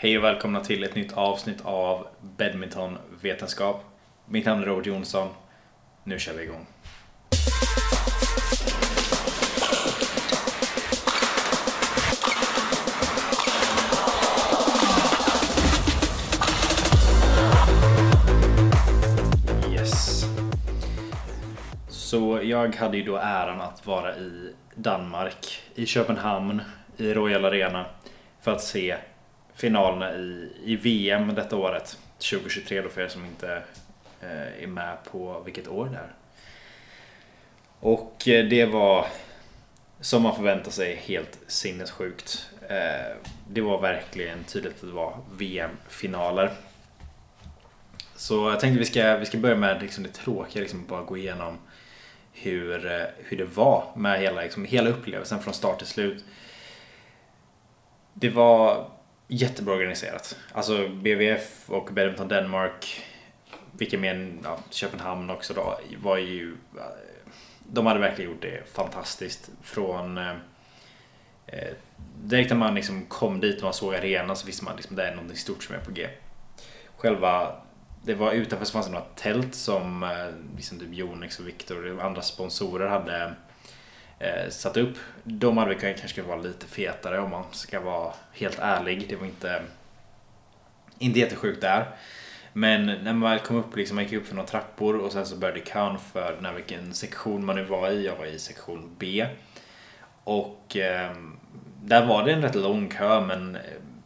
Hej och välkomna till ett nytt avsnitt av Badmintonvetenskap. Mitt namn är Robert Jonsson. Nu kör vi igång. Yes. Så jag hade ju då äran att vara i Danmark, i Köpenhamn, i Royal Arena för att se finalerna i, i VM detta året. 2023 då för er som inte eh, är med på vilket år det är. Och eh, det var som man förväntar sig helt sinnessjukt. Eh, det var verkligen tydligt att det var VM-finaler. Så jag tänkte vi ska, vi ska börja med liksom det tråkiga, liksom bara gå igenom hur, eh, hur det var med hela, liksom, hela upplevelsen från start till slut. Det var jättebra organiserat. Alltså BVF och Badminton Denmark, vilka mer ja, Köpenhamn också då, var ju... Eh, de hade verkligen gjort det fantastiskt. Från... Eh, eh, direkt när man liksom kom dit och man såg arenan så visste man liksom det är något stort som är på G. Själva... Det var utanför så fanns det några tält som eh, liksom typ Jonix och Viktor och andra sponsorer hade eh, satt upp. De hade kunnat kanske vara lite fetare om man ska vara helt ärlig. Det var inte, inte jättesjukt där. Men när man väl kom upp, liksom, man gick upp för några trappor och sen så började kön för när vilken sektion man nu var i. Jag var i sektion B. Och eh, där var det en rätt lång kö men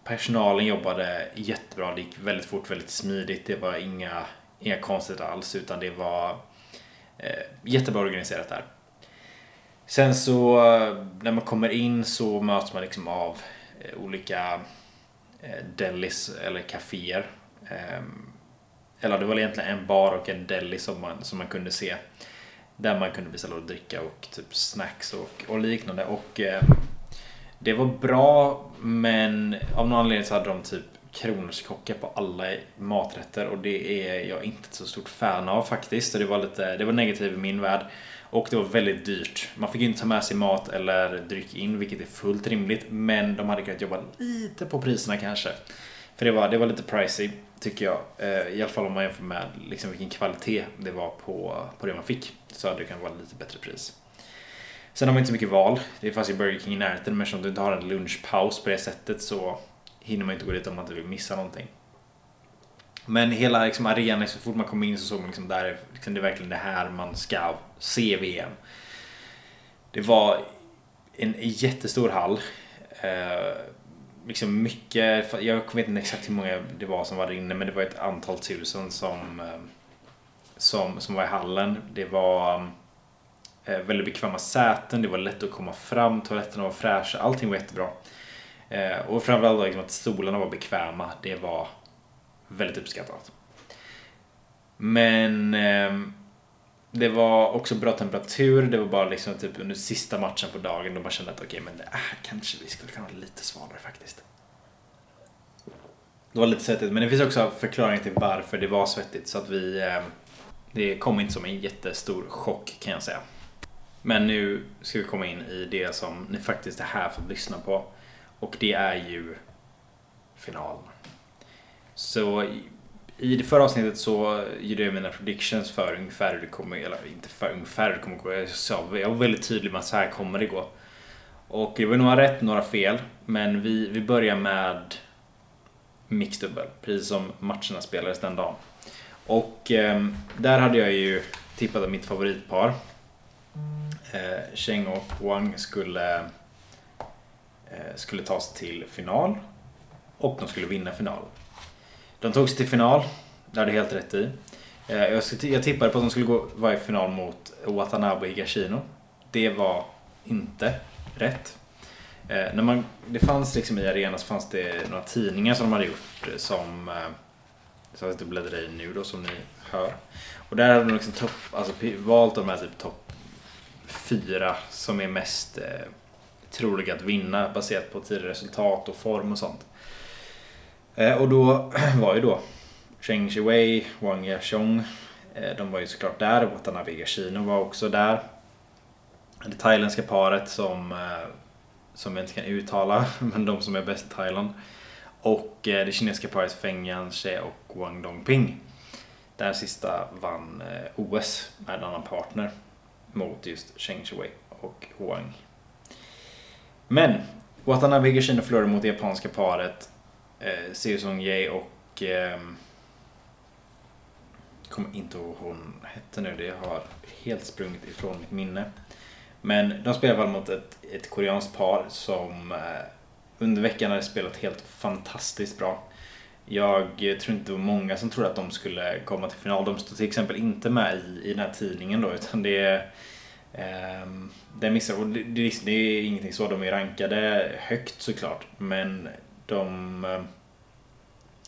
personalen jobbade jättebra. Det gick väldigt fort, väldigt smidigt. Det var inga, inga konstigheter alls utan det var eh, jättebra organiserat där. Sen så när man kommer in så möts man liksom av eh, olika eh, delis eller kaféer. Ehm, eller det var egentligen en bar och en deli som man, som man kunde se. Där man kunde beställa och dricka och typ snacks och, och liknande. Och eh, det var bra men av någon anledning så hade de typ kronärtskocka på alla maträtter och det är jag inte så stort fan av faktiskt. Så det var lite, det var negativt i min värld. Och det var väldigt dyrt. Man fick inte ta med sig mat eller dryck in, vilket är fullt rimligt. Men de hade kunnat jobba lite på priserna kanske. För det var, det var lite pricey, tycker jag. Eh, I alla fall om man jämför med liksom vilken kvalitet det var på, på det man fick. Så hade det kunnat vara lite bättre pris. Sen har man inte så mycket val. Det fanns ju Burger King i närheten, men eftersom du inte har en lunchpaus på det sättet så hinner man inte gå dit om man inte vill missa någonting. Men hela liksom, arenan, så fort man kom in så såg man liksom där, liksom, det är verkligen det här man ska se VM. Det var en jättestor hall. Eh, liksom mycket, jag vet inte exakt hur många det var som var där inne men det var ett antal tusen som, eh, som, som var i hallen. Det var eh, väldigt bekväma säten, det var lätt att komma fram, toaletterna var fräscha, allting var jättebra. Eh, och framförallt liksom att stolarna var bekväma, det var väldigt uppskattat. Men eh, det var också bra temperatur. Det var bara liksom typ under sista matchen på dagen då man kände att okej, okay, men det, äh, kanske vi skulle kunna ha lite svalare faktiskt. Det var lite svettigt, men det finns också förklaring till varför det var svettigt så att vi eh, det kom inte som en jättestor chock kan jag säga. Men nu ska vi komma in i det som ni faktiskt är här för att lyssna på. Och det är ju finalen. Så i det förra avsnittet så gjorde jag mina predictions för ungefär hur det kommer, eller inte för ungefär hur det kommer gå. Jag, sa, jag var väldigt tydlig med att så här kommer det gå. Och det var några rätt, några fel. Men vi, vi börjar med mixdubbel, precis som matcherna spelades den dagen. Och eh, där hade jag ju tippat att mitt favoritpar, eh, Cheng och Wang, skulle, eh, skulle ta sig till final. Och de skulle vinna finalen. De tog sig till final. Det hade helt rätt i. Eh, jag tippade på att de skulle gå, vara i final mot Watanabe Higashino. Det var inte rätt. Eh, när man, det fanns liksom i arenan så fanns det några tidningar som de hade gjort som eh, som jag bläddrar i nu då som ni hör. Och där hade de liksom top, alltså valt de här typ topp fyra som är mest eh, troliga att vinna baserat på tidigare resultat och form och sånt. Eh, och då var ju då Cheng Shiwei, Wang Yashong, eh, de var ju såklart där. Watanabe Gashino var också där. Det thailändska paret som, eh, som jag inte kan uttala, men de som är bäst i Thailand. Och det kinesiska paret Feng Yanxie och Wang Dongping. Den sista vann OS med en annan partner mot just Cheng Shiwei och Wang. Men Watanabe Gashino förlorade mot det japanska paret eh, Seo Song Ye och eh, kommer inte ihåg vad hon hette nu, det har helt sprungit ifrån mitt minne. Men de spelade i alla fall mot ett, ett koreanskt par som eh, under veckan hade spelat helt fantastiskt bra. Jag tror inte det var många som trodde att de skulle komma till final. De stod till exempel inte med i, i den här tidningen då, utan det är eh, det missar, och det, det, det är ingenting så, de är rankade högt såklart, men de, eh,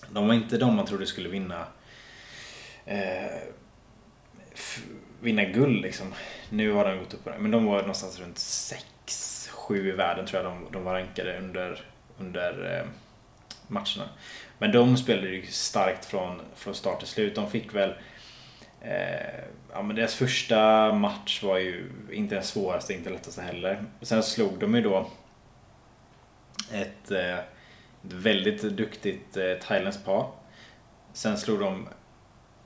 de var inte de man trodde skulle vinna eh, vinna guld liksom. Nu har de gått upp på det, men de var någonstans runt 6-7 i världen tror jag de, de var rankade under, under eh, matcherna. Men de spelade ju starkt från, från start till slut. De fick väl eh, ja, men deras första match var ju inte den svåraste, inte lättaste heller. Sen slog de ju då ett, eh, ett väldigt duktigt eh, thailändskt par. Sen slog de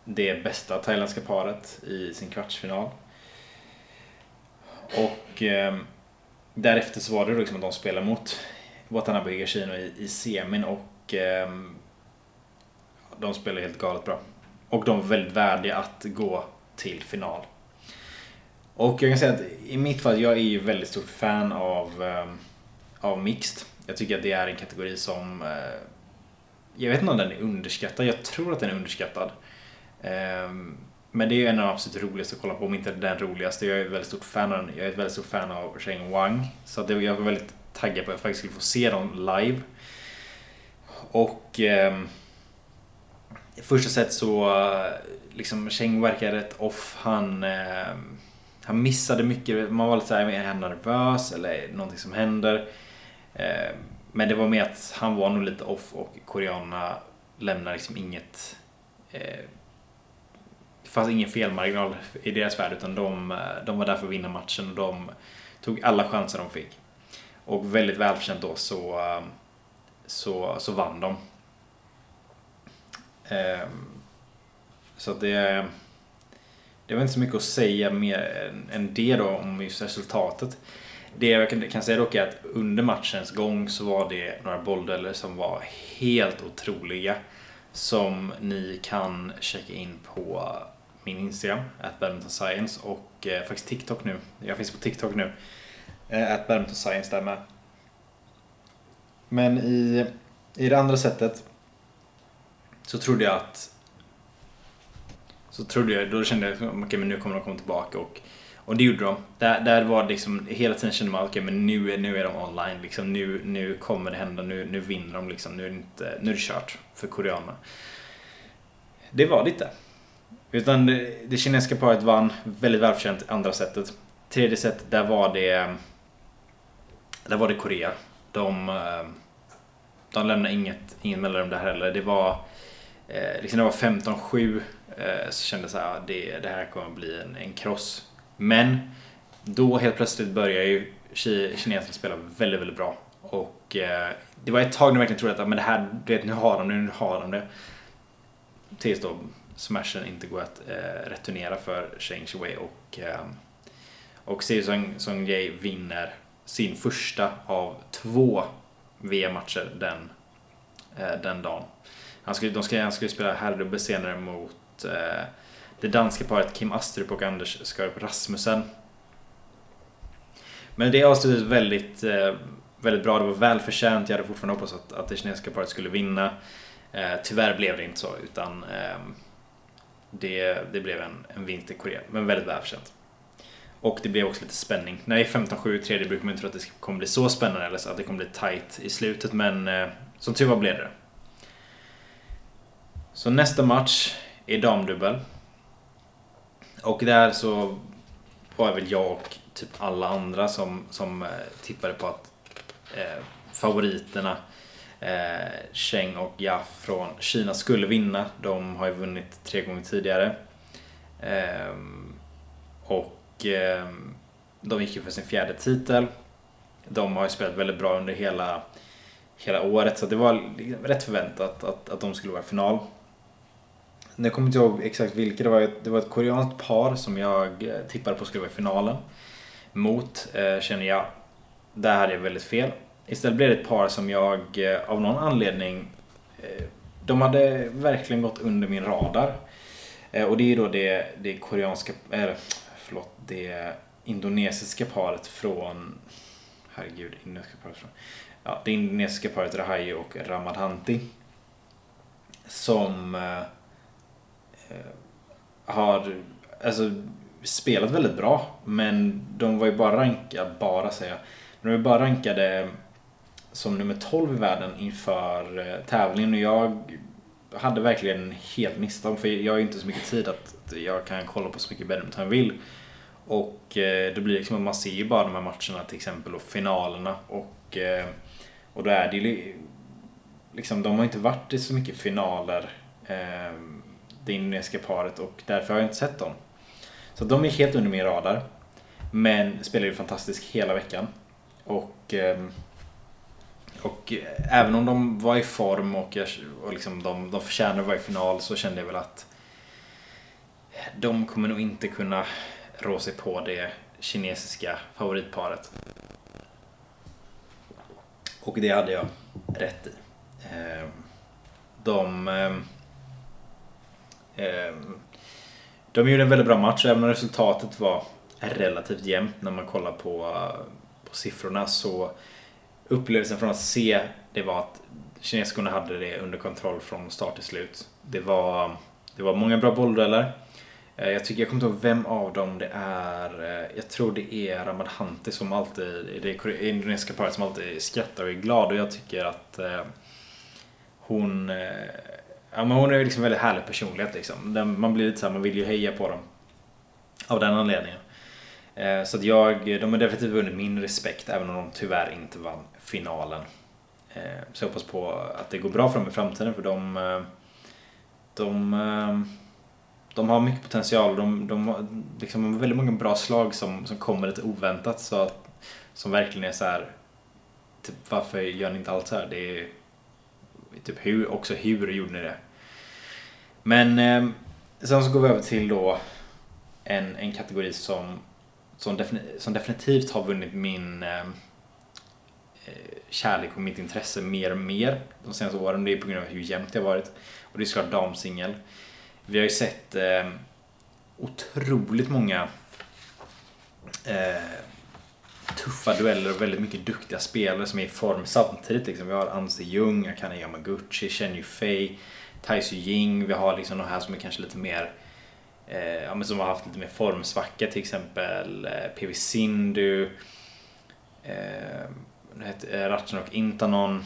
det bästa thailändska paret i sin kvartsfinal. Och eh, därefter så var det liksom att de spelade mot Watanabe Higashino i, i semin och eh, de spelade helt galet bra. Och de var väldigt värdiga att gå till final. Och jag kan säga att i mitt fall, jag är ju väldigt stort fan av, eh, av mixed. Jag tycker att det är en kategori som eh, jag vet inte om den är underskattad. Jag tror att den är underskattad. Ehm, men det är ju en av de absolut roligaste att kolla på, om inte den roligaste. Jag är ett väldigt stort fan av, jag är ett väldigt stort fan av Sheng Wang. Så det, jag var väldigt taggad på att jag faktiskt skulle få se dem live. Och eh, första set så, liksom Cheng verkar rätt off. Han, eh, han missade mycket, man var lite såhär, är han nervös eller någonting som händer? Eh, men det var mer att han var nog lite off och koreanerna lämnar liksom inget eh, det fanns ingen felmarginal i deras värld utan de, eh, de var där för att vinna matchen och de tog alla chanser de fick. Och väldigt välförtjänt då så, eh, så, så vann de. Ehm, så det, det var inte så mycket att säga mer än det då om just resultatet. Det jag kan, säga dock är att under matchens gång så var det några bolldueller som var helt otroliga. Som ni kan checka in på min Instagram, at badminton science och eh, faktiskt TikTok nu. Jag finns på TikTok nu. Eh, at badminton science där med. Men i, i det andra sättet så trodde jag att så trodde jag, då kände jag att okay, men nu kommer de komma tillbaka och, och det gjorde de. Där, där var det liksom, hela tiden kände man okej okay, men nu, är, nu är de online, liksom, nu, nu kommer det hända, nu, nu vinner de, liksom, nu, är det inte, nu är det kört för koreanerna. Det var det inte. Utan det, det kinesiska paret vann väldigt välförtjänt andra setet. Tredje set, där var det... Där var det Korea. De, eh, de lämnade inget, ingen mellanrum där heller. Det var... Eh, liksom det var 15-7 eh, så kände jag att ah, det, det här kommer att bli en, en kross. Men då helt plötsligt börjar ju kineserna spela väldigt, väldigt bra. Och eh, det var ett tag när jag verkligen trodde att men det här, du vet, nu har de det, nu har de det. Tills då smashen inte går att eh, returnera för Sheng Shui och, eh, och Siu Song, Song Jae vinner sin första av två VM-matcher den, eh, den dagen. Han skulle, de skulle, han skulle spela herrdubbel senare mot eh, det danska paret Kim Astrup och Anders Skarp Rasmussen. Men det avslutades väldigt, eh, väldigt bra, det var välförtjänt. Jag hade fortfarande hoppats att, att det kinesiska paret skulle vinna. Eh, tyvärr blev det inte så, utan ehm, det, det blev en, en vinst i Korea, men väldigt välförtjänt. Och det blev också lite spänning. När det är 15-7 tredje brukar man inte tro att det kommer bli så spännande eller så att det kommer bli tight i slutet, men eh, som tur var blev det Så nästa match är damdubbel. Och där så var väl jag och typ alla andra som, som eh, tippade på att eh, favoriterna eh, Cheng och Ja från Kina skulle vinna. De har ju vunnit tre gånger tidigare. Eh, och eh, de gick ju för sin fjärde titel. De har ju spelat väldigt bra under hela, hela året. Så det var rätt förväntat att, att de skulle vara i final. Jag kommer inte ihåg exakt vilka det var. Det var ett koreanskt par som jag eh, tippade på skulle vara i finalen. Mot, eh, känner jag. Där hade jag väldigt fel. Istället blev det ett par som jag eh, av någon anledning eh, De hade verkligen gått under min radar. Eh, och det är då det, det koreanska, eller förlåt, det indonesiska paret från Herregud, indonesiska paret från ja, det indonesiska paret Rahayu och Ramadhanti. Som eh, Eh, har alltså, spelat väldigt bra. Men de var ju bara rankade, bara säga, de var ju bara rankade som nummer 12 i världen inför eh, tävlingen och jag hade verkligen helt misstag för jag har ju inte så mycket tid att jag kan kolla på så mycket badminton jag vill. Och eh, det blir liksom att man ser ju bara de här matcherna till exempel och finalerna och, och då är det ju liksom, de har inte varit i så mycket finaler det indonesiska paret och därför har jag inte sett dem. Så de är helt under min radar. Men spelar ju fantastiskt hela veckan. Och ehm, och eh, även om de var i form och, jag, och liksom de, de förtjänade att vara i final så kände jag väl att de kommer nog inte kunna rå sig på det kinesiska favoritparet. Och det hade jag rätt i. Ehm, de... Ehm, Ehm, de gjorde en väldigt bra match, även om resultatet var relativt jämnt när man kollar på, eh, på siffrorna så upplevelsen från att se det var att kineserna hade det under kontroll från start till slut. Det var, det var många bra bolldueller. Eh, jag tycker, jag kommer inte ihåg vem av dem det är. Eh, jag tror det är Ramad Hanti som alltid, det indonesiska paret som alltid skrattar och är glad och jag tycker att hon Ja men hon är liksom väldigt härlig personlighet liksom. Man blir lite såhär, man vill ju heja på dem. Av den anledningen. Eh, så att jag, de har definitivt vunnit min respekt även om de tyvärr inte vann finalen. Eh, så jag hoppas på att det går bra för dem i framtiden för de, eh, de, eh, de har mycket potential. De, de har liksom väldigt många bra slag som, som kommer lite oväntat. Så att, som verkligen är så här. Typ, varför gör ni inte allt så här? Det är, typ hur, också hur gjorde ni det? Men ehm, sen så går vi över till då en, en kategori som som, defini som definitivt har vunnit min ehm, eh, kärlek och mitt intresse mer och mer de senaste åren. Det är på grund av hur jämnt det har varit. Och det är såklart damsingel. Vi har ju sett eh, otroligt många eh, tuffa dueller och väldigt mycket duktiga spelare som är i form samtidigt. Liksom. Vi har Anse Jung, Akane Yamaguchi, Chen Yufei, Tai Su Ying. Vi har liksom de här som är kanske lite mer eh, ja, men som har haft lite mer formsvacka till exempel eh, PV Sindu, eh, eh Ratchan och Intanon,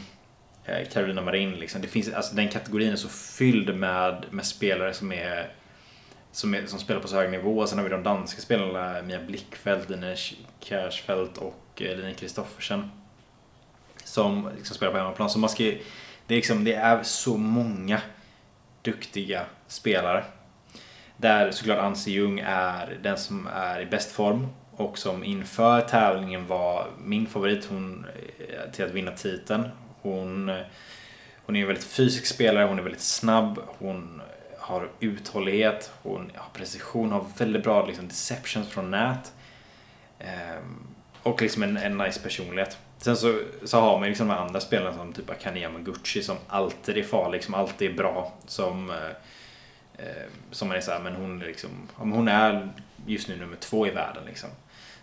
eh, Carolina Marin. Liksom. Det finns, alltså, den kategorin är så fylld med, med spelare som är som, är, som spelar på så hög nivå. Sen har vi de danska spelarna Mia Blickfeldt, Line Kjärsfeldt och eh, Line Kristoffersen. Som liksom spelar på hemmaplan. Så man ska, det, är liksom, det är så många duktiga spelare. Där såklart Anse Jung är den som är i bäst form och som inför tävlingen var min favorit hon, eh, till att vinna titeln. Hon, eh, hon är en väldigt fysisk spelare, hon är väldigt snabb, hon har uthållighet, hon har precision, har väldigt bra liksom, deceptions från nät. Ehm, och liksom en, en nice personlighet. Sen så, så har man liksom de andra spelarna som typ Akane Yamaguchi som alltid är farlig, som alltid är bra. Som eh, eh som man är såhär, men hon, liksom, hon är just nu nummer två i världen. Liksom.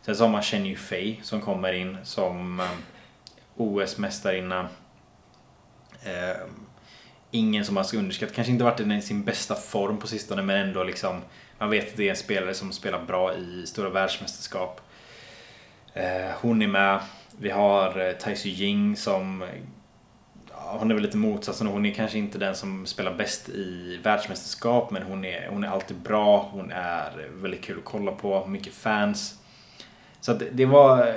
Sen så har man Chen Yufei som kommer in som eh, OS-mästarinna. Eh, ingen som man ska underskatta. Kanske inte varit i sin bästa form på sistone men ändå liksom man vet att det är en spelare som spelar bra i stora världsmästerskap. Eh, hon är med. Vi har eh, Taisu Ying som hon är väl lite motsatsen. Hon är kanske inte den som spelar bäst i världsmästerskap men hon är, hon är alltid bra. Hon är väldigt kul att kolla på. Mycket fans. Så det, det var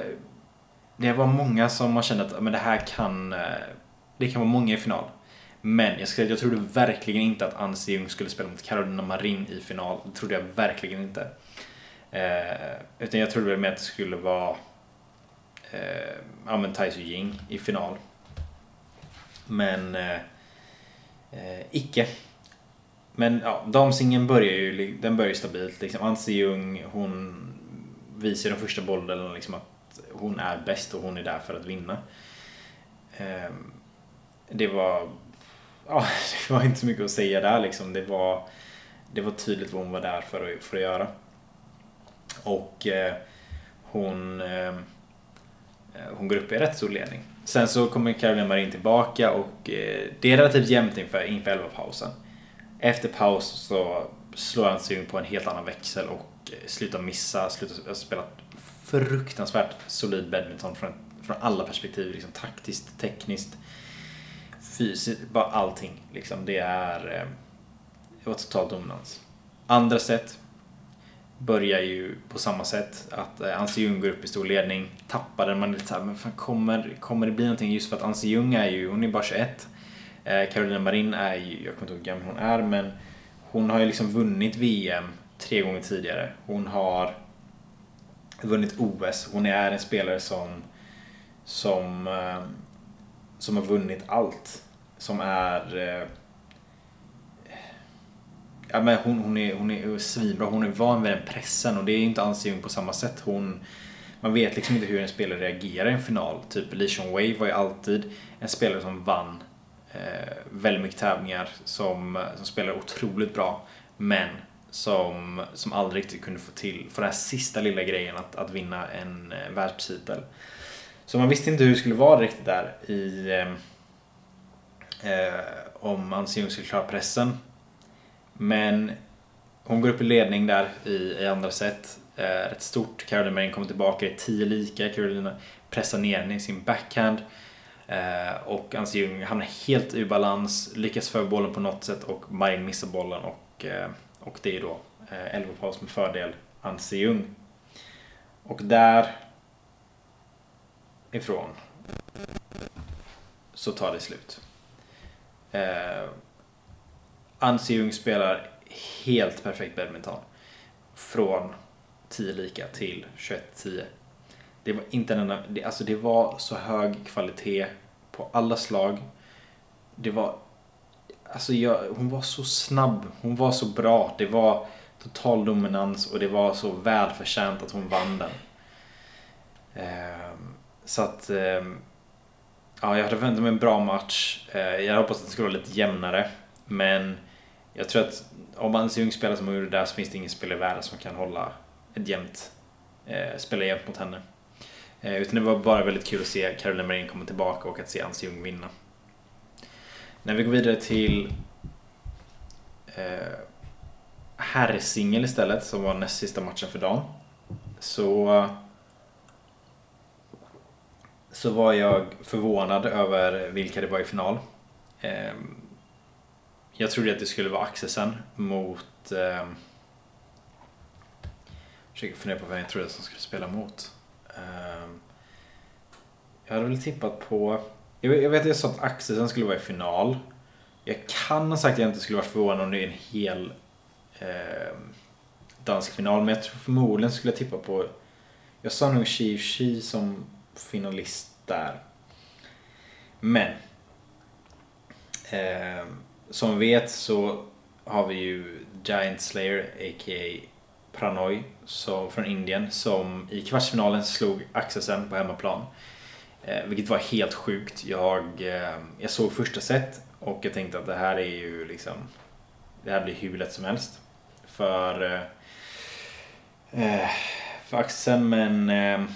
det var många som har kände att men det här kan eh, det kan vara många i final. Men jag ska säga att jag trodde verkligen inte att Anse Jung skulle spela mot Carolina Marin i final. Det trodde jag verkligen inte. Eh, utan jag trodde väl mer att det skulle vara eh, ja, men Tai Su Ying i final. Men eh, eh, icke. Men ja, damsingeln börjar ju, den börjar ju stabilt. Liksom. Anse Ljung, hon visar de första bollarna liksom att hon är bäst och hon är där för att vinna. Eh, det var, ja, det var inte så mycket att säga där liksom. Det var, det var tydligt vad hon var där för att, för att göra. Och eh, hon, eh, hon går upp i rätt stor ledning. Sen så kommer Caroline Marin tillbaka och eh, det är relativt jämnt inför, inför elva pausen. Efter paus så slår han sig in på en helt annan växel och eh, slutar missa, slutar spela fruktansvärt solid badminton från, från alla perspektiv. Liksom taktiskt, tekniskt, fysiskt, bara allting. Liksom, det är... Eh, det var total dominans. Andra set börjar ju på samma sätt. Att eh, Anse Ljung går upp i stor ledning, tappar den. Man är lite såhär, men fan, kommer, kommer det bli någonting? Just för att Anse Ljung är ju, hon är bara 21. Eh, Carolina Marin är ju, jag kommer inte ihåg hur gammal hon är, men hon har ju liksom vunnit VM tre gånger tidigare. Hon har vunnit OS. Hon är en spelare som, som, eh, som har vunnit allt. Som är eh, ja, men hon, hon, är, hon är svinbra. Hon är van vid den pressen och det är inte alls Jung på samma sätt. Hon, man vet liksom inte hur en spelare reagerar i en final. Typ Li Wei var ju alltid en spelare som vann eh, väldigt mycket tävlingar. Som, som spelade otroligt bra. Men som, som aldrig riktigt kunde få till, för den här sista lilla grejen att, att vinna en eh, världstitel. Så man visste inte hur det skulle vara riktigt där i ehm, eh, om Anse Ljung skulle klara pressen. Men hon går upp i ledning där i, i andra set. Eh, rätt stort. Caroline Marin kommer tillbaka, det är 10 lika. Carolina pressar ner henne i sin backhand. Eh, och Anse Ljung hamnar helt ur balans, lyckas föra bollen på något sätt och Marin missar bollen och, eh, och det är då eh, 11 paus med fördel Anse Ljung. Och där ifrån så tar det slut. Eh, Anse Jung spelar helt perfekt badminton. Från 10 lika till 21-10. Det var inte en enda, det, alltså det var så hög kvalitet på alla slag. Det var, alltså jag, hon var så snabb, hon var så bra. Det var total dominans och det var så välförtjänt att hon vann den. Eh, så att, ehm, ja jag hade förväntat mig en bra match. Jag jag hoppas att det skulle vara lite jämnare. Men jag tror att om man ser spelar som hon gjorde där så finns det ingen spelare i världen som kan hålla ett jämnt, eh, spela jämnt mot henne. Eh, utan det var bara väldigt kul att se Caroline Marin komma tillbaka och att se Anse Ljung vinna. När vi går vidare till eh, herrsingel istället, som var näst sista matchen för dagen. Så, så var jag förvånad över vilka det var i final. Eh, jag trodde att det skulle vara Axelsen mot... Eh, jag försöker fundera på vem jag trodde som skulle spela mot. Eh, jag hade väl tippat på... Jag vet, att jag sa att Axelsen skulle vara i final. Jag kan ha sagt att jag inte skulle vara förvånad om det är en hel eh, dansk final. Men jag tror förmodligen skulle jag tippa på... Jag sa nog Xi Xi som finalist där. Men... Eh, som vet så har vi ju Giant Slayer, a.k.a. Pranoy, som, från Indien, som i kvartsfinalen slog Axelsen på hemmaplan. Eh, vilket var helt sjukt. Jag, eh, jag såg första set och jag tänkte att det här är ju liksom... Det här blir hur lätt som helst. För... Eh, eh för Axelsen, men... Eh,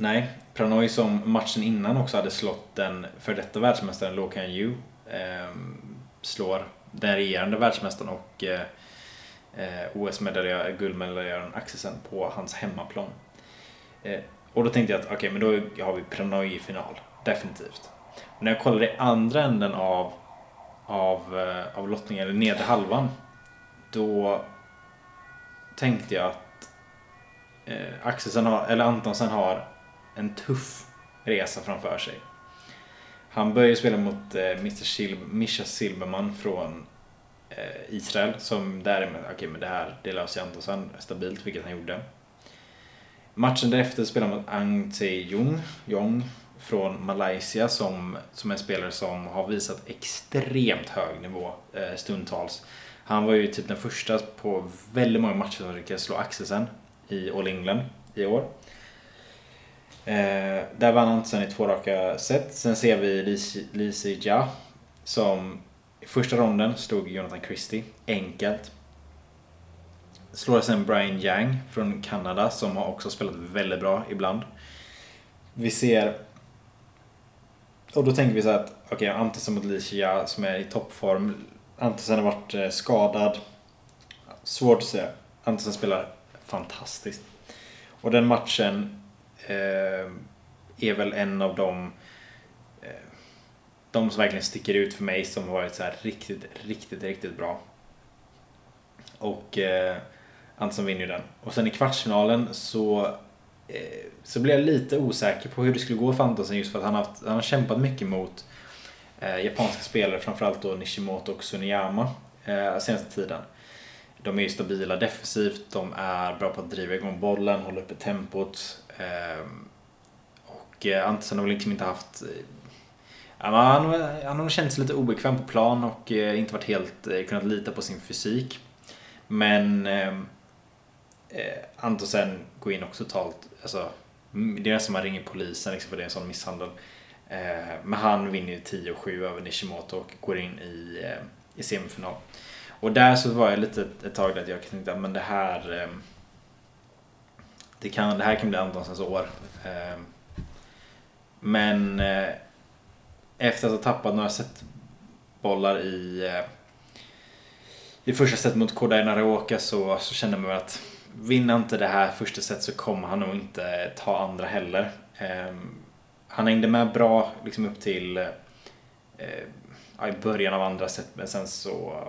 Nej. Pranoy som matchen innan också hade slått den för detta världsmästaren Lo Kan Yu eh, slår den regerande världsmästaren och eh, eh OS-guldmedaljören guldmedaljören Axelsen på hans hemmaplan. Eh, och då tänkte jag att okej, okay, men då har vi Pranoy i final. Definitivt. Men när jag kollade i andra änden av, av, eh, av lottningen, eller nedre halvan, då tänkte jag att eh, Axelsen har, eller Antonsen har en tuff resa framför sig. Han började spela mot eh, Mr. Sil Mischa Silberman från eh, Israel som därmed, okej okay, men det här, det löser sen, stabilt, vilket han gjorde. Matchen därefter spelade han mot Ang Tse-Jung, Jong från Malaysia som, som en spelare som har visat extremt hög nivå eh, stundtals. Han var ju typ den första på väldigt många matcher som lyckades slå Axelsen i All England i år. Eh, där vann han sen i två raka set. Sen ser vi Lisi Ja som i första ronden slog Jonathan Christie enkelt. Slår sen Brian Yang från Kanada som har också spelat väldigt bra ibland. Vi ser... Och då tänker vi så att, okej, okay, Antesen mot Licia som är i toppform. Antesen har varit eh, skadad. Svårt att säga. Antesen spelar fantastiskt. Och den matchen Eh, är väl en av de eh, de som verkligen sticker ut för mig som har varit så här riktigt, riktigt, riktigt bra. Och eh, Antonsson vinner ju den. Och sen i kvartsfinalen så, eh, så blev jag lite osäker på hur det skulle gå för Antonsson just för att han har, haft, han har kämpat mycket mot eh, japanska spelare, framförallt då Nishimoto och Suniyama eh, senaste tiden. De är ju stabila defensivt, de är bra på att driva igång bollen, hålla uppe tempot. Ehm, och eh, Antonsen Antonsson har väl liksom inte haft han, han har känt sig lite obekväm på plan och eh, inte varit helt kunnat lita på sin fysik. Men ehm, eh, Antonsen går in också totalt, alltså, det är nästan som man ringer polisen liksom, för det är en sån misshandel. Eh, men han vinner ju 10-7 över Nishimoto och går in i, eh, i semifinal. Och där så var jag lite ett tag där jag tänkte att men det här eh, det, kan, det här kan bli Antonsens år. Ehm, men eh, efter att ha tappat några setbollar i eh, i första set mot Kodai Naraoka så, så kände man att vinner inte det här första set så kommer han nog inte ta andra heller. Ehm, han hängde med bra liksom upp till ja, i början av andra set men sen så,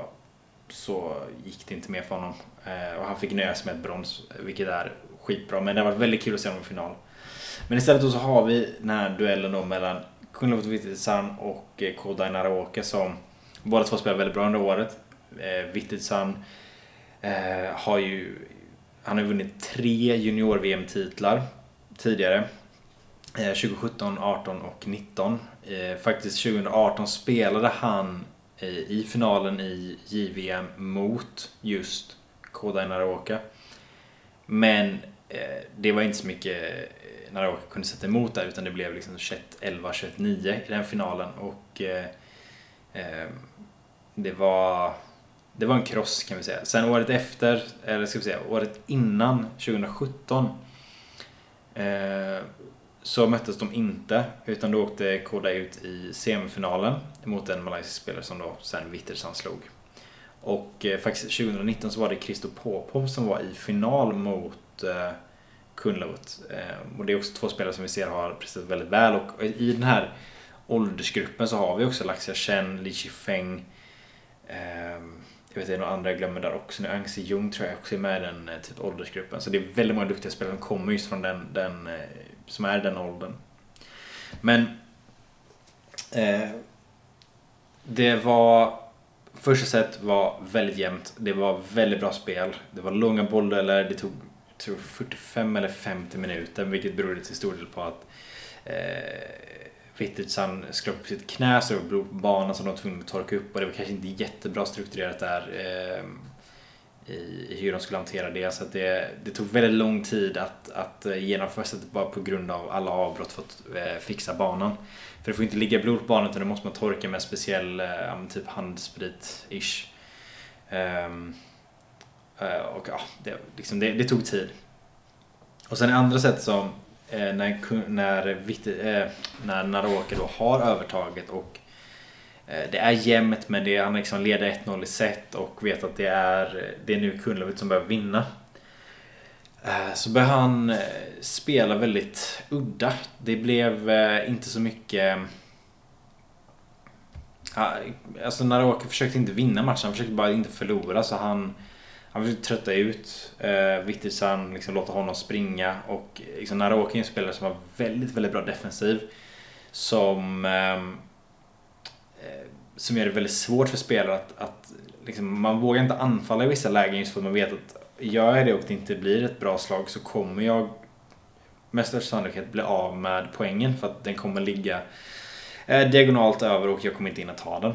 så gick det inte mer för honom. Eh, och han fick nöja sig med ett brons vilket är skitbra men det har varit väldigt kul att se honom i final. Men istället då så har vi den här duellen då mellan Kunlov Vittitsan och eh, Kodai Naraoka som båda två spelar väldigt bra under året. Eh, eh, har ju han har vunnit tre junior-VM-titlar tidigare. Eh, 2017, 18 och 19. Eh, faktiskt 2018 spelade han i finalen i JVM mot just Kodai Naraoka. Men Eh, det var inte så mycket eh, Naraoka kunde sätta emot där utan det blev liksom 21-11, 21-9 i den finalen och eh, ehm, det var det var en kross kan vi säga. Sen året efter, eller ska vi säga året innan 2017 eh, så möttes de inte utan då åkte Koda ut i semifinalen mot en malaysisk spelare som då sen Wittersan slog. Och eh, faktiskt 2019 så var det Christo Popov som var i final mot eh, Kunlavut. Eh, och det är också två spelare som vi ser har presterat väldigt väl och i den här åldersgruppen så har vi också Laxia Chen, Li Chifeng, Eh, jag vet inte, några andra jag glömmer där också. Nu Angsi Jung tror jag också är med i den eh, typ åldersgruppen. Så det är väldigt många duktiga spelare som kommer just från den, den eh, som är den åldern. Men eh, det var Första set var väldigt jämnt. Det var väldigt bra spel. Det var långa bolldueller. det tog tror 45 eller 50 minuter vilket berodde till stor del på att eh, Wittitsan skrap upp sitt knä så det var blod på banan som de var tvungna att torka upp och det var kanske inte jättebra strukturerat där eh, i, i hur de skulle hantera det. Så det, det tog väldigt lång tid att, att eh, genomföra sättet bara på grund av alla avbrott för att eh, fixa banan. För det får inte ligga blod på banan utan det måste man torka med speciell eh, typ handsprit-ish. Um, Eh, Eh, och ja, det, liksom, det, det, tog tid. Och sen i andra sätt som eh, när, när, eh, när Naroke då har övertaget och det är jämnt men det, han liksom leder 1-0 i set och vet att det är, det är nu Kunlavut som behöver vinna. Så börjar han spela väldigt udda. Det blev inte så mycket... Alltså Naroke försökte inte vinna matchen, han försökte bara inte förlora så han han vill trötta ut eh, Wittisan, liksom låta honom springa och liksom, Naroki är en spelare som har väldigt, väldigt bra defensiv. Som, ehm, eh, som gör det väldigt svårt för spelare att, att liksom, man vågar inte anfalla i vissa lägen just för att man vet att gör jag det och det inte blir ett bra slag så kommer jag med största sannolikhet bli av med poängen för att den kommer ligga eh, diagonalt över och jag kommer inte in att ta den.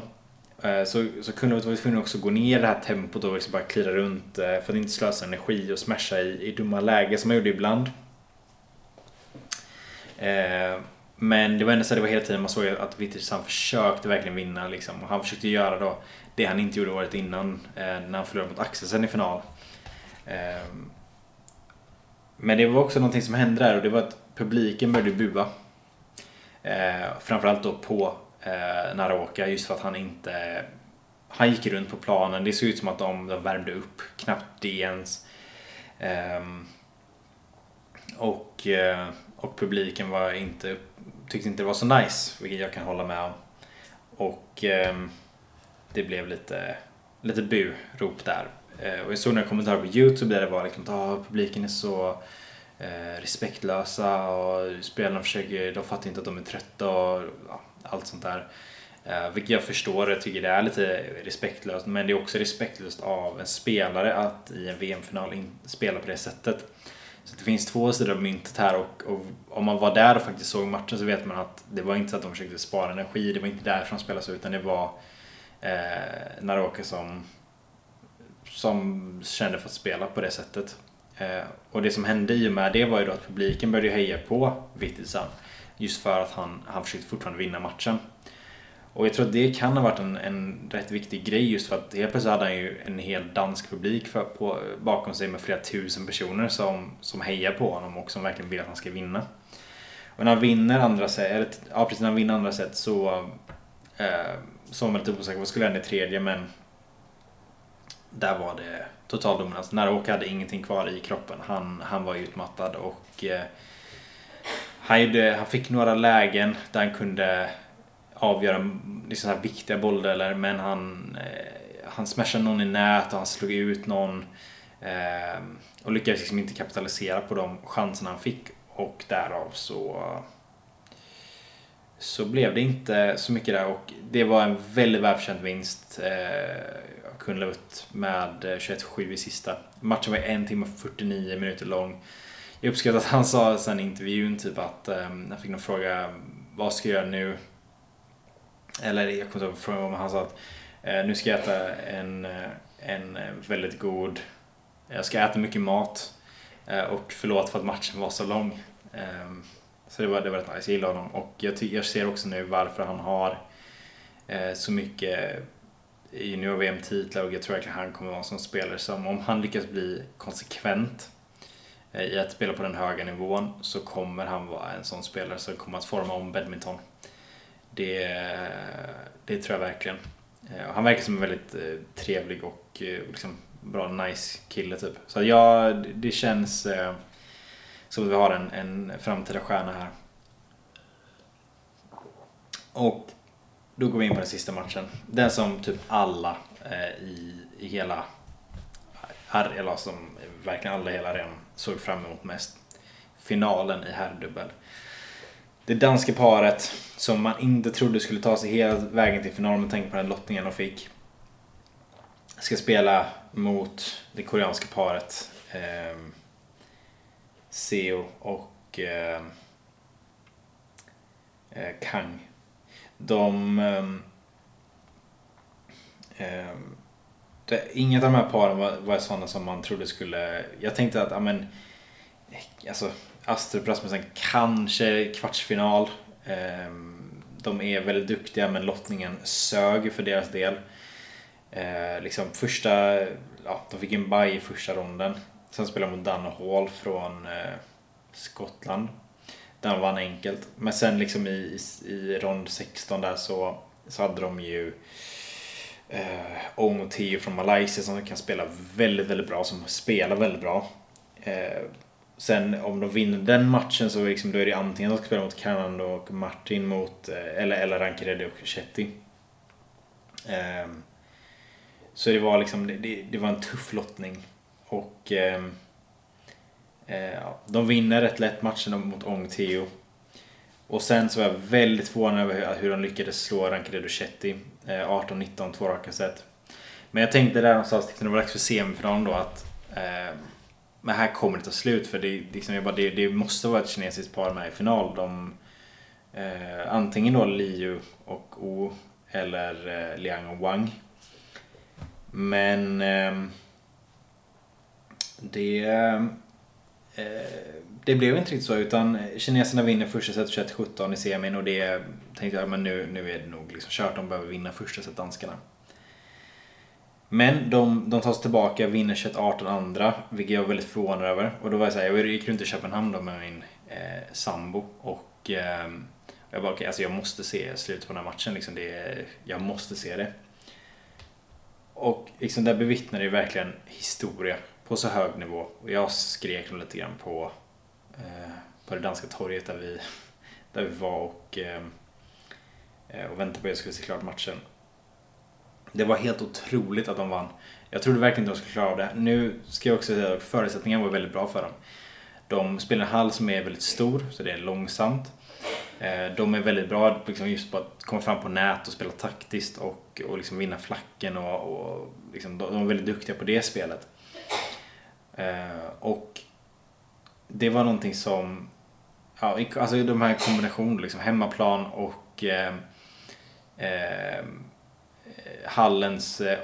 Eh, så, så kunde vi tvungna också gå ner i det här tempot och liksom bara klira runt eh, för att inte slösa energi och smasha i, i dumma lägen som man gjorde ibland. Eh, men det var ändå så att det var hela tiden man såg att Vitters han försökte verkligen vinna liksom. Och han försökte göra då det han inte gjorde året innan när han förlorade mot Axelsen i final. Men det var också någonting som hände där och det var att publiken började bua. Framförallt då på eh, Naroka just för att han inte... Han gick runt på planen. Det såg ut som att de, de värmde upp. Knappt det ens. Eh, och, eh, och publiken var inte, tyckte inte det var så nice, vilket jag kan hålla med om. Och ehm, det blev lite, lite bu-rop där. Eh, och jag såg några kommentarer på Youtube där det var liksom att ah, publiken är så eh, respektlösa och spelarna försöker, de fattar inte att de är trötta och ja, allt sånt där. Uh, vilket jag förstår, jag tycker det är lite respektlöst. Men det är också respektlöst av en spelare att i en VM-final spela på det sättet. Så det finns två sidor av myntet här och, och, om man var där och faktiskt såg matchen så vet man att det var inte så att de försökte spara energi, det var inte därför de spelade så utan det var eh, Naroka som, som kände för att spela på det sättet. Eh, och det som hände i och med det var ju då att publiken började heja på Vittisan. Just för att han, han försökte fortfarande vinna matchen. Och jag tror att det kan ha varit en, en rätt viktig grej just för att helt plötsligt hade han ju en hel dansk publik för, på, bakom sig med flera tusen personer som, som hejar på honom och som verkligen vill att han ska vinna. Och när han vinner andra set, eller, ja precis när han vinner andra set så eh, så var man lite osäker vad skulle hända i tredje men där var det total dominans. Naroka hade ingenting kvar i kroppen. Han, han var utmattad och eh, han, gjorde, han fick några lägen där han kunde avgöra liksom här viktiga bolldueller men han, eh, han smashade någon i nät och han slog ut någon eh, och lyckades liksom inte kapitalisera på de chanserna han fick och därav så så blev det inte så mycket där och det var en väldigt välförtjänt vinst. Eh, Kunlavut med eh, 21-7 i sista. Matchen var en timme och 49 minuter lång jag uppskattar att han sa sen i intervjun typ att, um, jag fick någon fråga vad ska jag göra nu? Eller jag kommer inte ihåg om han sa att uh, nu ska jag äta en, eh, en väldigt god, jag ska äta mycket mat uh, och förlåt för att matchen var så lång. Um, så det var, det var rätt nice, jag gillar honom och jag, jag ser också nu varför han har så mycket junior-VM-titlar och jag tror verkligen han kommer vara en sån spelare som om han lyckas bli konsekvent eh, i att spela på den höga nivån så kommer han vara en sån spelare som kommer att forma om badminton. Det, det tror jag verkligen. Eh, han verkar som en väldigt eh, trevlig och liksom bra, nice kille typ. Så ja, det känns som att vi har en, en framtida stjärna här. Och då går vi in på den sista matchen. Den som typ alla eh, i, i hela, eller som verkligen alla i hela arenan såg fram emot mest. Finalen i herrdubbel. Det danska paret som man inte trodde skulle ta sig hela vägen till finalen med tanke på den lottningen de fick. Ska spela mot det koreanska paret eh, Seo och eh, eh, Kang. De Eh, det, inget av de här paren var, var sådana som man trodde skulle... Jag tänkte att, ja men... Alltså, Astrup Rasmussen kanske kvartsfinal. Eh, de är väldigt duktiga men lottningen sög för deras del. Eh, liksom första... Ja, de fick en baj i första ronden. Sen spelade de mot Dan Hall från eh, Skottland. Den vann enkelt. Men sen liksom i, i, i rond 16 där så, så hade de ju eh, Ong och Teo från Malaysia som kan spela väldigt, väldigt bra, som spelar väldigt bra. Eh, sen om de vinner den matchen så liksom, då är det antingen att de ska spela mot Kanan och Martin mot, eh, eller, eller Rankireddy och Chetty. Eh, så det var liksom, det, det, var en tuff lottning. Och eh, Eh, de vinner rätt lätt matchen mot Ong Teo. Och sen så var jag väldigt förvånad över hur de lyckades slå Rankireddy Ducetti. Eh, 18-19, två raka set. Men jag tänkte där någonstans, när det var dags för semifinalen då att eh, men här kommer det ta slut för det, liksom, jag bara, det, det måste vara ett kinesiskt par med i final. De, eh, antingen då Liu och O eller eh, Liang och Wang. Men eh, det, eh, Eh, det blev inte riktigt så utan kineserna vinner första set 21-17 i semin och det tänkte jag men nu, nu är det nog liksom kört. De behöver vinna första set danskarna. Men de, de tas tillbaka, vinner 21-18 andra, vilket jag är väldigt förvånad över. Och då var jag såhär, jag gick runt i Köpenhamn då med min eh, sambo och eh, jag bara, okay, alltså jag måste se slutet på den här matchen. Liksom det, jag måste se det. Och liksom där bevittnade jag verkligen historia på så hög nivå. Och jag skrek nog lite grann på, eh, på det danska torget där vi, där vi var och, eh, eh, och väntade på att jag skulle se klart matchen. Det var helt otroligt att de vann. Jag trodde verkligen inte de skulle klara av det. Nu ska jag också säga att förutsättningarna var väldigt bra för dem. De spelar en hall som är väldigt stor, så det är långsamt. Eh, de är väldigt bra liksom just på att komma fram på nät och spela taktiskt och, och liksom vinna flacken och, och liksom, de är väldigt duktiga på det spelet. Eh, och det var någonting som, ja, alltså de här kombinationerna, liksom hemmaplan och eh, eh, hallens eh,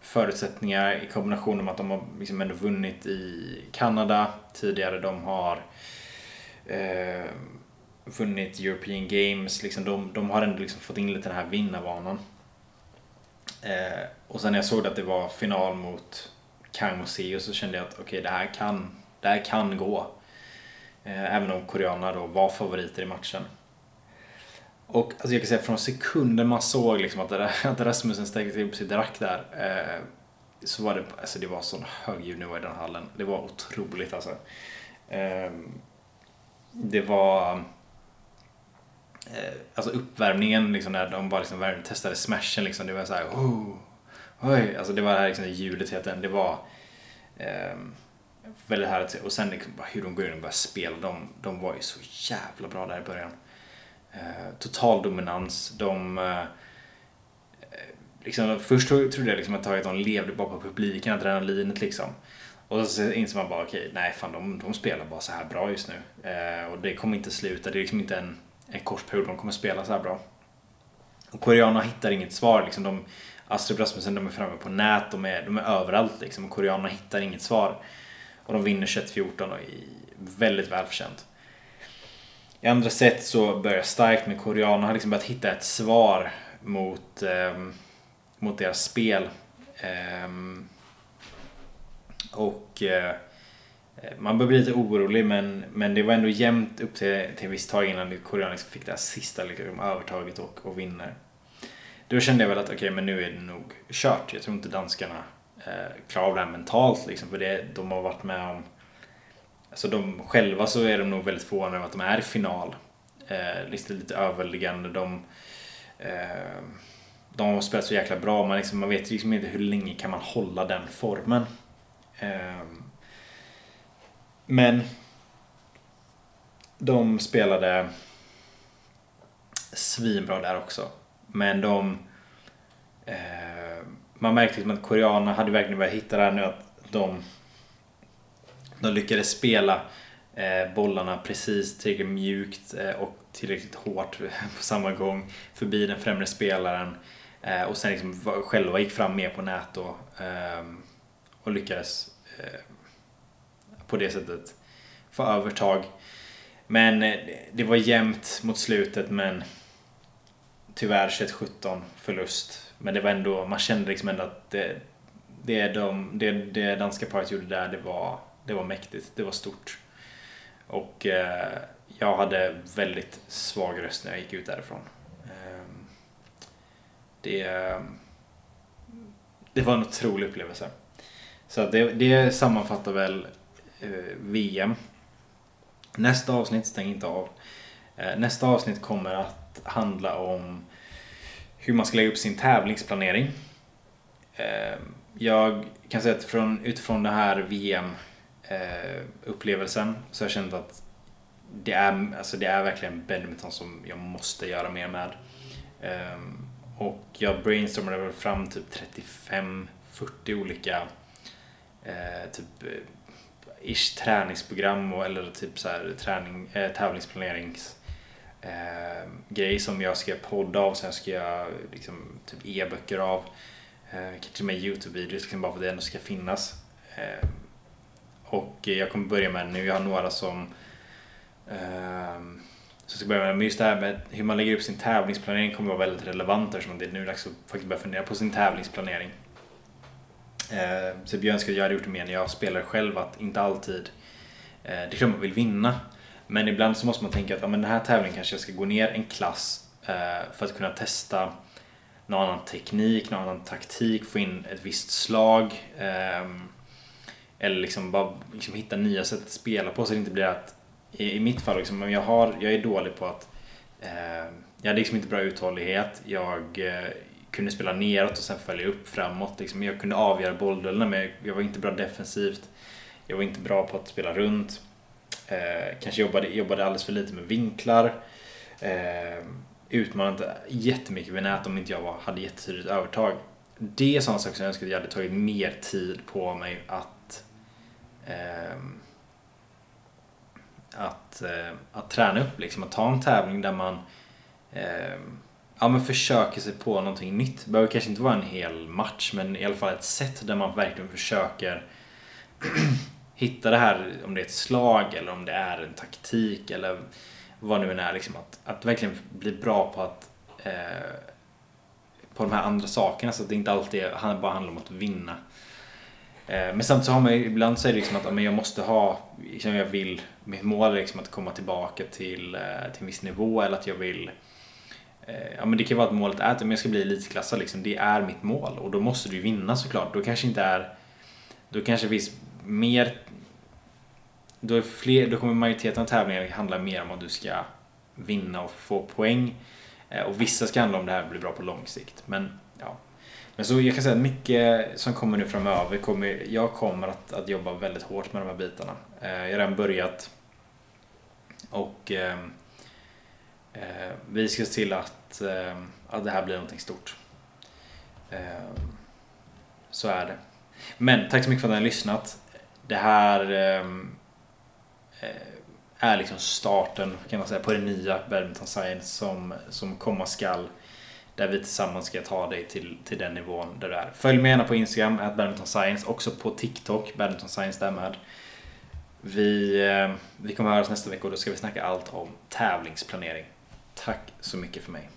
förutsättningar i kombination med att de har liksom ändå vunnit i Kanada tidigare. De har eh, vunnit European Games. Liksom de, de har ändå liksom fått in lite den här vinnarvanan. Eh, och sen när jag såg att det var final mot Kang och Seo så kände jag att okej, okay, det, här kan, det här kan gå. Eh, även om koreanerna då var favoriter i matchen. Och alltså jag kan säga från sekunden man såg liksom att, att Rasmussen till upp sitt rack där eh, så var det, alltså det var sån hög ljudnivå i den hallen. Det var otroligt alltså. Eh, det var eh, alltså uppvärmningen liksom när de bara liksom testade smashen liksom. Det var så här, oh, oj, alltså det var det här liksom, ljudet hela tiden. Det var eh, väldigt härligt Och sen liksom, hur de går in och börjar spela. De, de var ju så jävla bra där i början. Eh, total dominans. De eh, liksom, först trodde jag liksom ett tag att de levde bara på publiken, adrenalinet liksom. Och så inser man bara okej, okay, nej fan de, de spelar bara så här bra just nu. Eh, och det kommer inte sluta, det är liksom inte en, en kort period de kommer spela så här bra. Och koreanerna hittar inget svar liksom. De, Astrid Rasmussen de är framme på nät, de är, de är överallt liksom. Och koreanerna hittar inget svar. Och de vinner 21-14 och är väldigt välförtjänt. I andra set så börjar starkt med koreanerna har liksom börjat hitta ett svar mot, eh, mot deras spel. Eh, och eh, man börjar bli lite orolig men, men det var ändå jämnt upp till, till en viss tag innan koreanerna liksom fick det här sista liksom, övertaget och, och vinner. Då kände jag väl att okej, okay, men nu är det nog kört. Jag tror inte danskarna eh, klarar av det här mentalt liksom, för det, de har varit med om Alltså de själva så är de nog väldigt förvånade över att de är i final. Eh, lite, lite överliggande. De, eh, de har spelat så jäkla bra. Man, liksom, man vet liksom inte hur länge kan man hålla den formen. Eh, men de spelade svinbra där också. Men de... Eh, man märkte liksom att koreanerna hade verkligen börjat hitta det här nu att de de lyckades spela eh, bollarna precis tillräckligt mjukt eh, och tillräckligt hårt på samma gång förbi den främre spelaren eh, och sen liksom själva gick fram mer på nät då. Ehm, och lyckades eh, på det sättet få övertag. Men eh, det var jämnt mot slutet men tyvärr 21-17 förlust. Men det var ändå, man kände liksom ändå att det, det, de, det, det danska paret gjorde där, det var det var mäktigt, det var stort. Och eh, jag hade väldigt svag röst när jag gick ut därifrån. Eh, det, det var en otrolig upplevelse. Så det, det sammanfattar väl eh, VM. Nästa avsnitt, stäng inte av. Eh, nästa avsnitt kommer att handla om hur man ska lägga upp sin tävlingsplanering. Eh, jag kan säga att från, utifrån den här VM-upplevelsen eh, så har jag känt att det är, alltså det är verkligen badminton som jag måste göra mer med. Eh, och jag brainstormade väl fram typ 35-40 olika typ ish träningsprogram och, eller typ så här träning, tävlingsplanerings eh, grej som jag ska podda av. Sen ska jag liksom typ e-böcker av. Eh, kanske med Youtube-videos liksom bara för att det ändå ska finnas. Eh, och jag kommer börja med nu. Jag har några som eh, så ska börja med, men just det här med hur man lägger upp sin tävlingsplanering kommer vara väldigt relevant eftersom det är nu dags att faktiskt börja fundera på sin tävlingsplanering. Eh, så jag önskar att jag hade gjort det mer när jag spelar själv, att inte alltid... Eh, det är klart man vill vinna, men ibland så måste man tänka att ja, men den här tävlingen kanske jag ska gå ner en klass eh, för att kunna testa någon annan teknik, någon annan taktik, få in ett visst slag. Eh, eller liksom bara liksom hitta nya sätt att spela på så det inte blir att i, i mitt fall liksom, jag, har, jag är dålig på att eh, jag hade liksom inte bra uthållighet. Jag eh, kunde spela neråt och sen följa upp framåt. Liksom, jag kunde avgöra bollduellerna men jag var inte bra defensivt. Jag var inte bra på att spela runt. Eh, kanske jobbade, jobbade alldeles för lite med vinklar. Eh, utmanade jättemycket vid nät om inte jag var, hade jättetydligt övertag. Det är sådana saker som jag önskar att jag hade tagit mer tid på mig att eh, att, eh, att träna upp, liksom, att ta en tävling där man eh, ja, men försöker sig på någonting nytt. Det behöver kanske inte vara en hel match, men i alla fall ett sätt där man verkligen försöker hitta det här, om det är ett slag eller om det är en taktik eller vad nu än är. Liksom, att, att verkligen bli bra på att eh, på de här andra sakerna så att det inte alltid bara handlar om att vinna. Eh, men samtidigt så har man ibland så är det liksom att men jag måste ha, liksom jag vill, mitt mål är liksom att komma tillbaka till, eh, till en viss nivå eller att jag vill eh, Ja men det kan vara att målet är att jag ska bli elitklassad liksom, det är mitt mål och då måste du vinna såklart. Då kanske inte är, då kanske finns mer, då, är fler, då kommer majoriteten av tävlingar handla mer om att du ska vinna och få poäng. Eh, och vissa ska handla om det här blir bra på lång sikt. Men ja, men så jag kan säga att mycket som kommer nu framöver, kommer, jag kommer att, att jobba väldigt hårt med de här bitarna. Eh, jag har redan börjat och eh, eh, vi ska se till att, eh, att det här blir någonting stort. Eh, så är det. Men tack så mycket för att ni har lyssnat. Det här ehm, eh, är liksom starten kan man säga på det nya Badminton Science som, som komma skall. Där vi tillsammans ska ta dig till, till den nivån där du är. Följ mig gärna på Instagram, at badminton science. Också på TikTok, badminton science där med. Vi, eh, vi kommer höras nästa vecka och då ska vi snacka allt om tävlingsplanering. Tack så mycket för mig.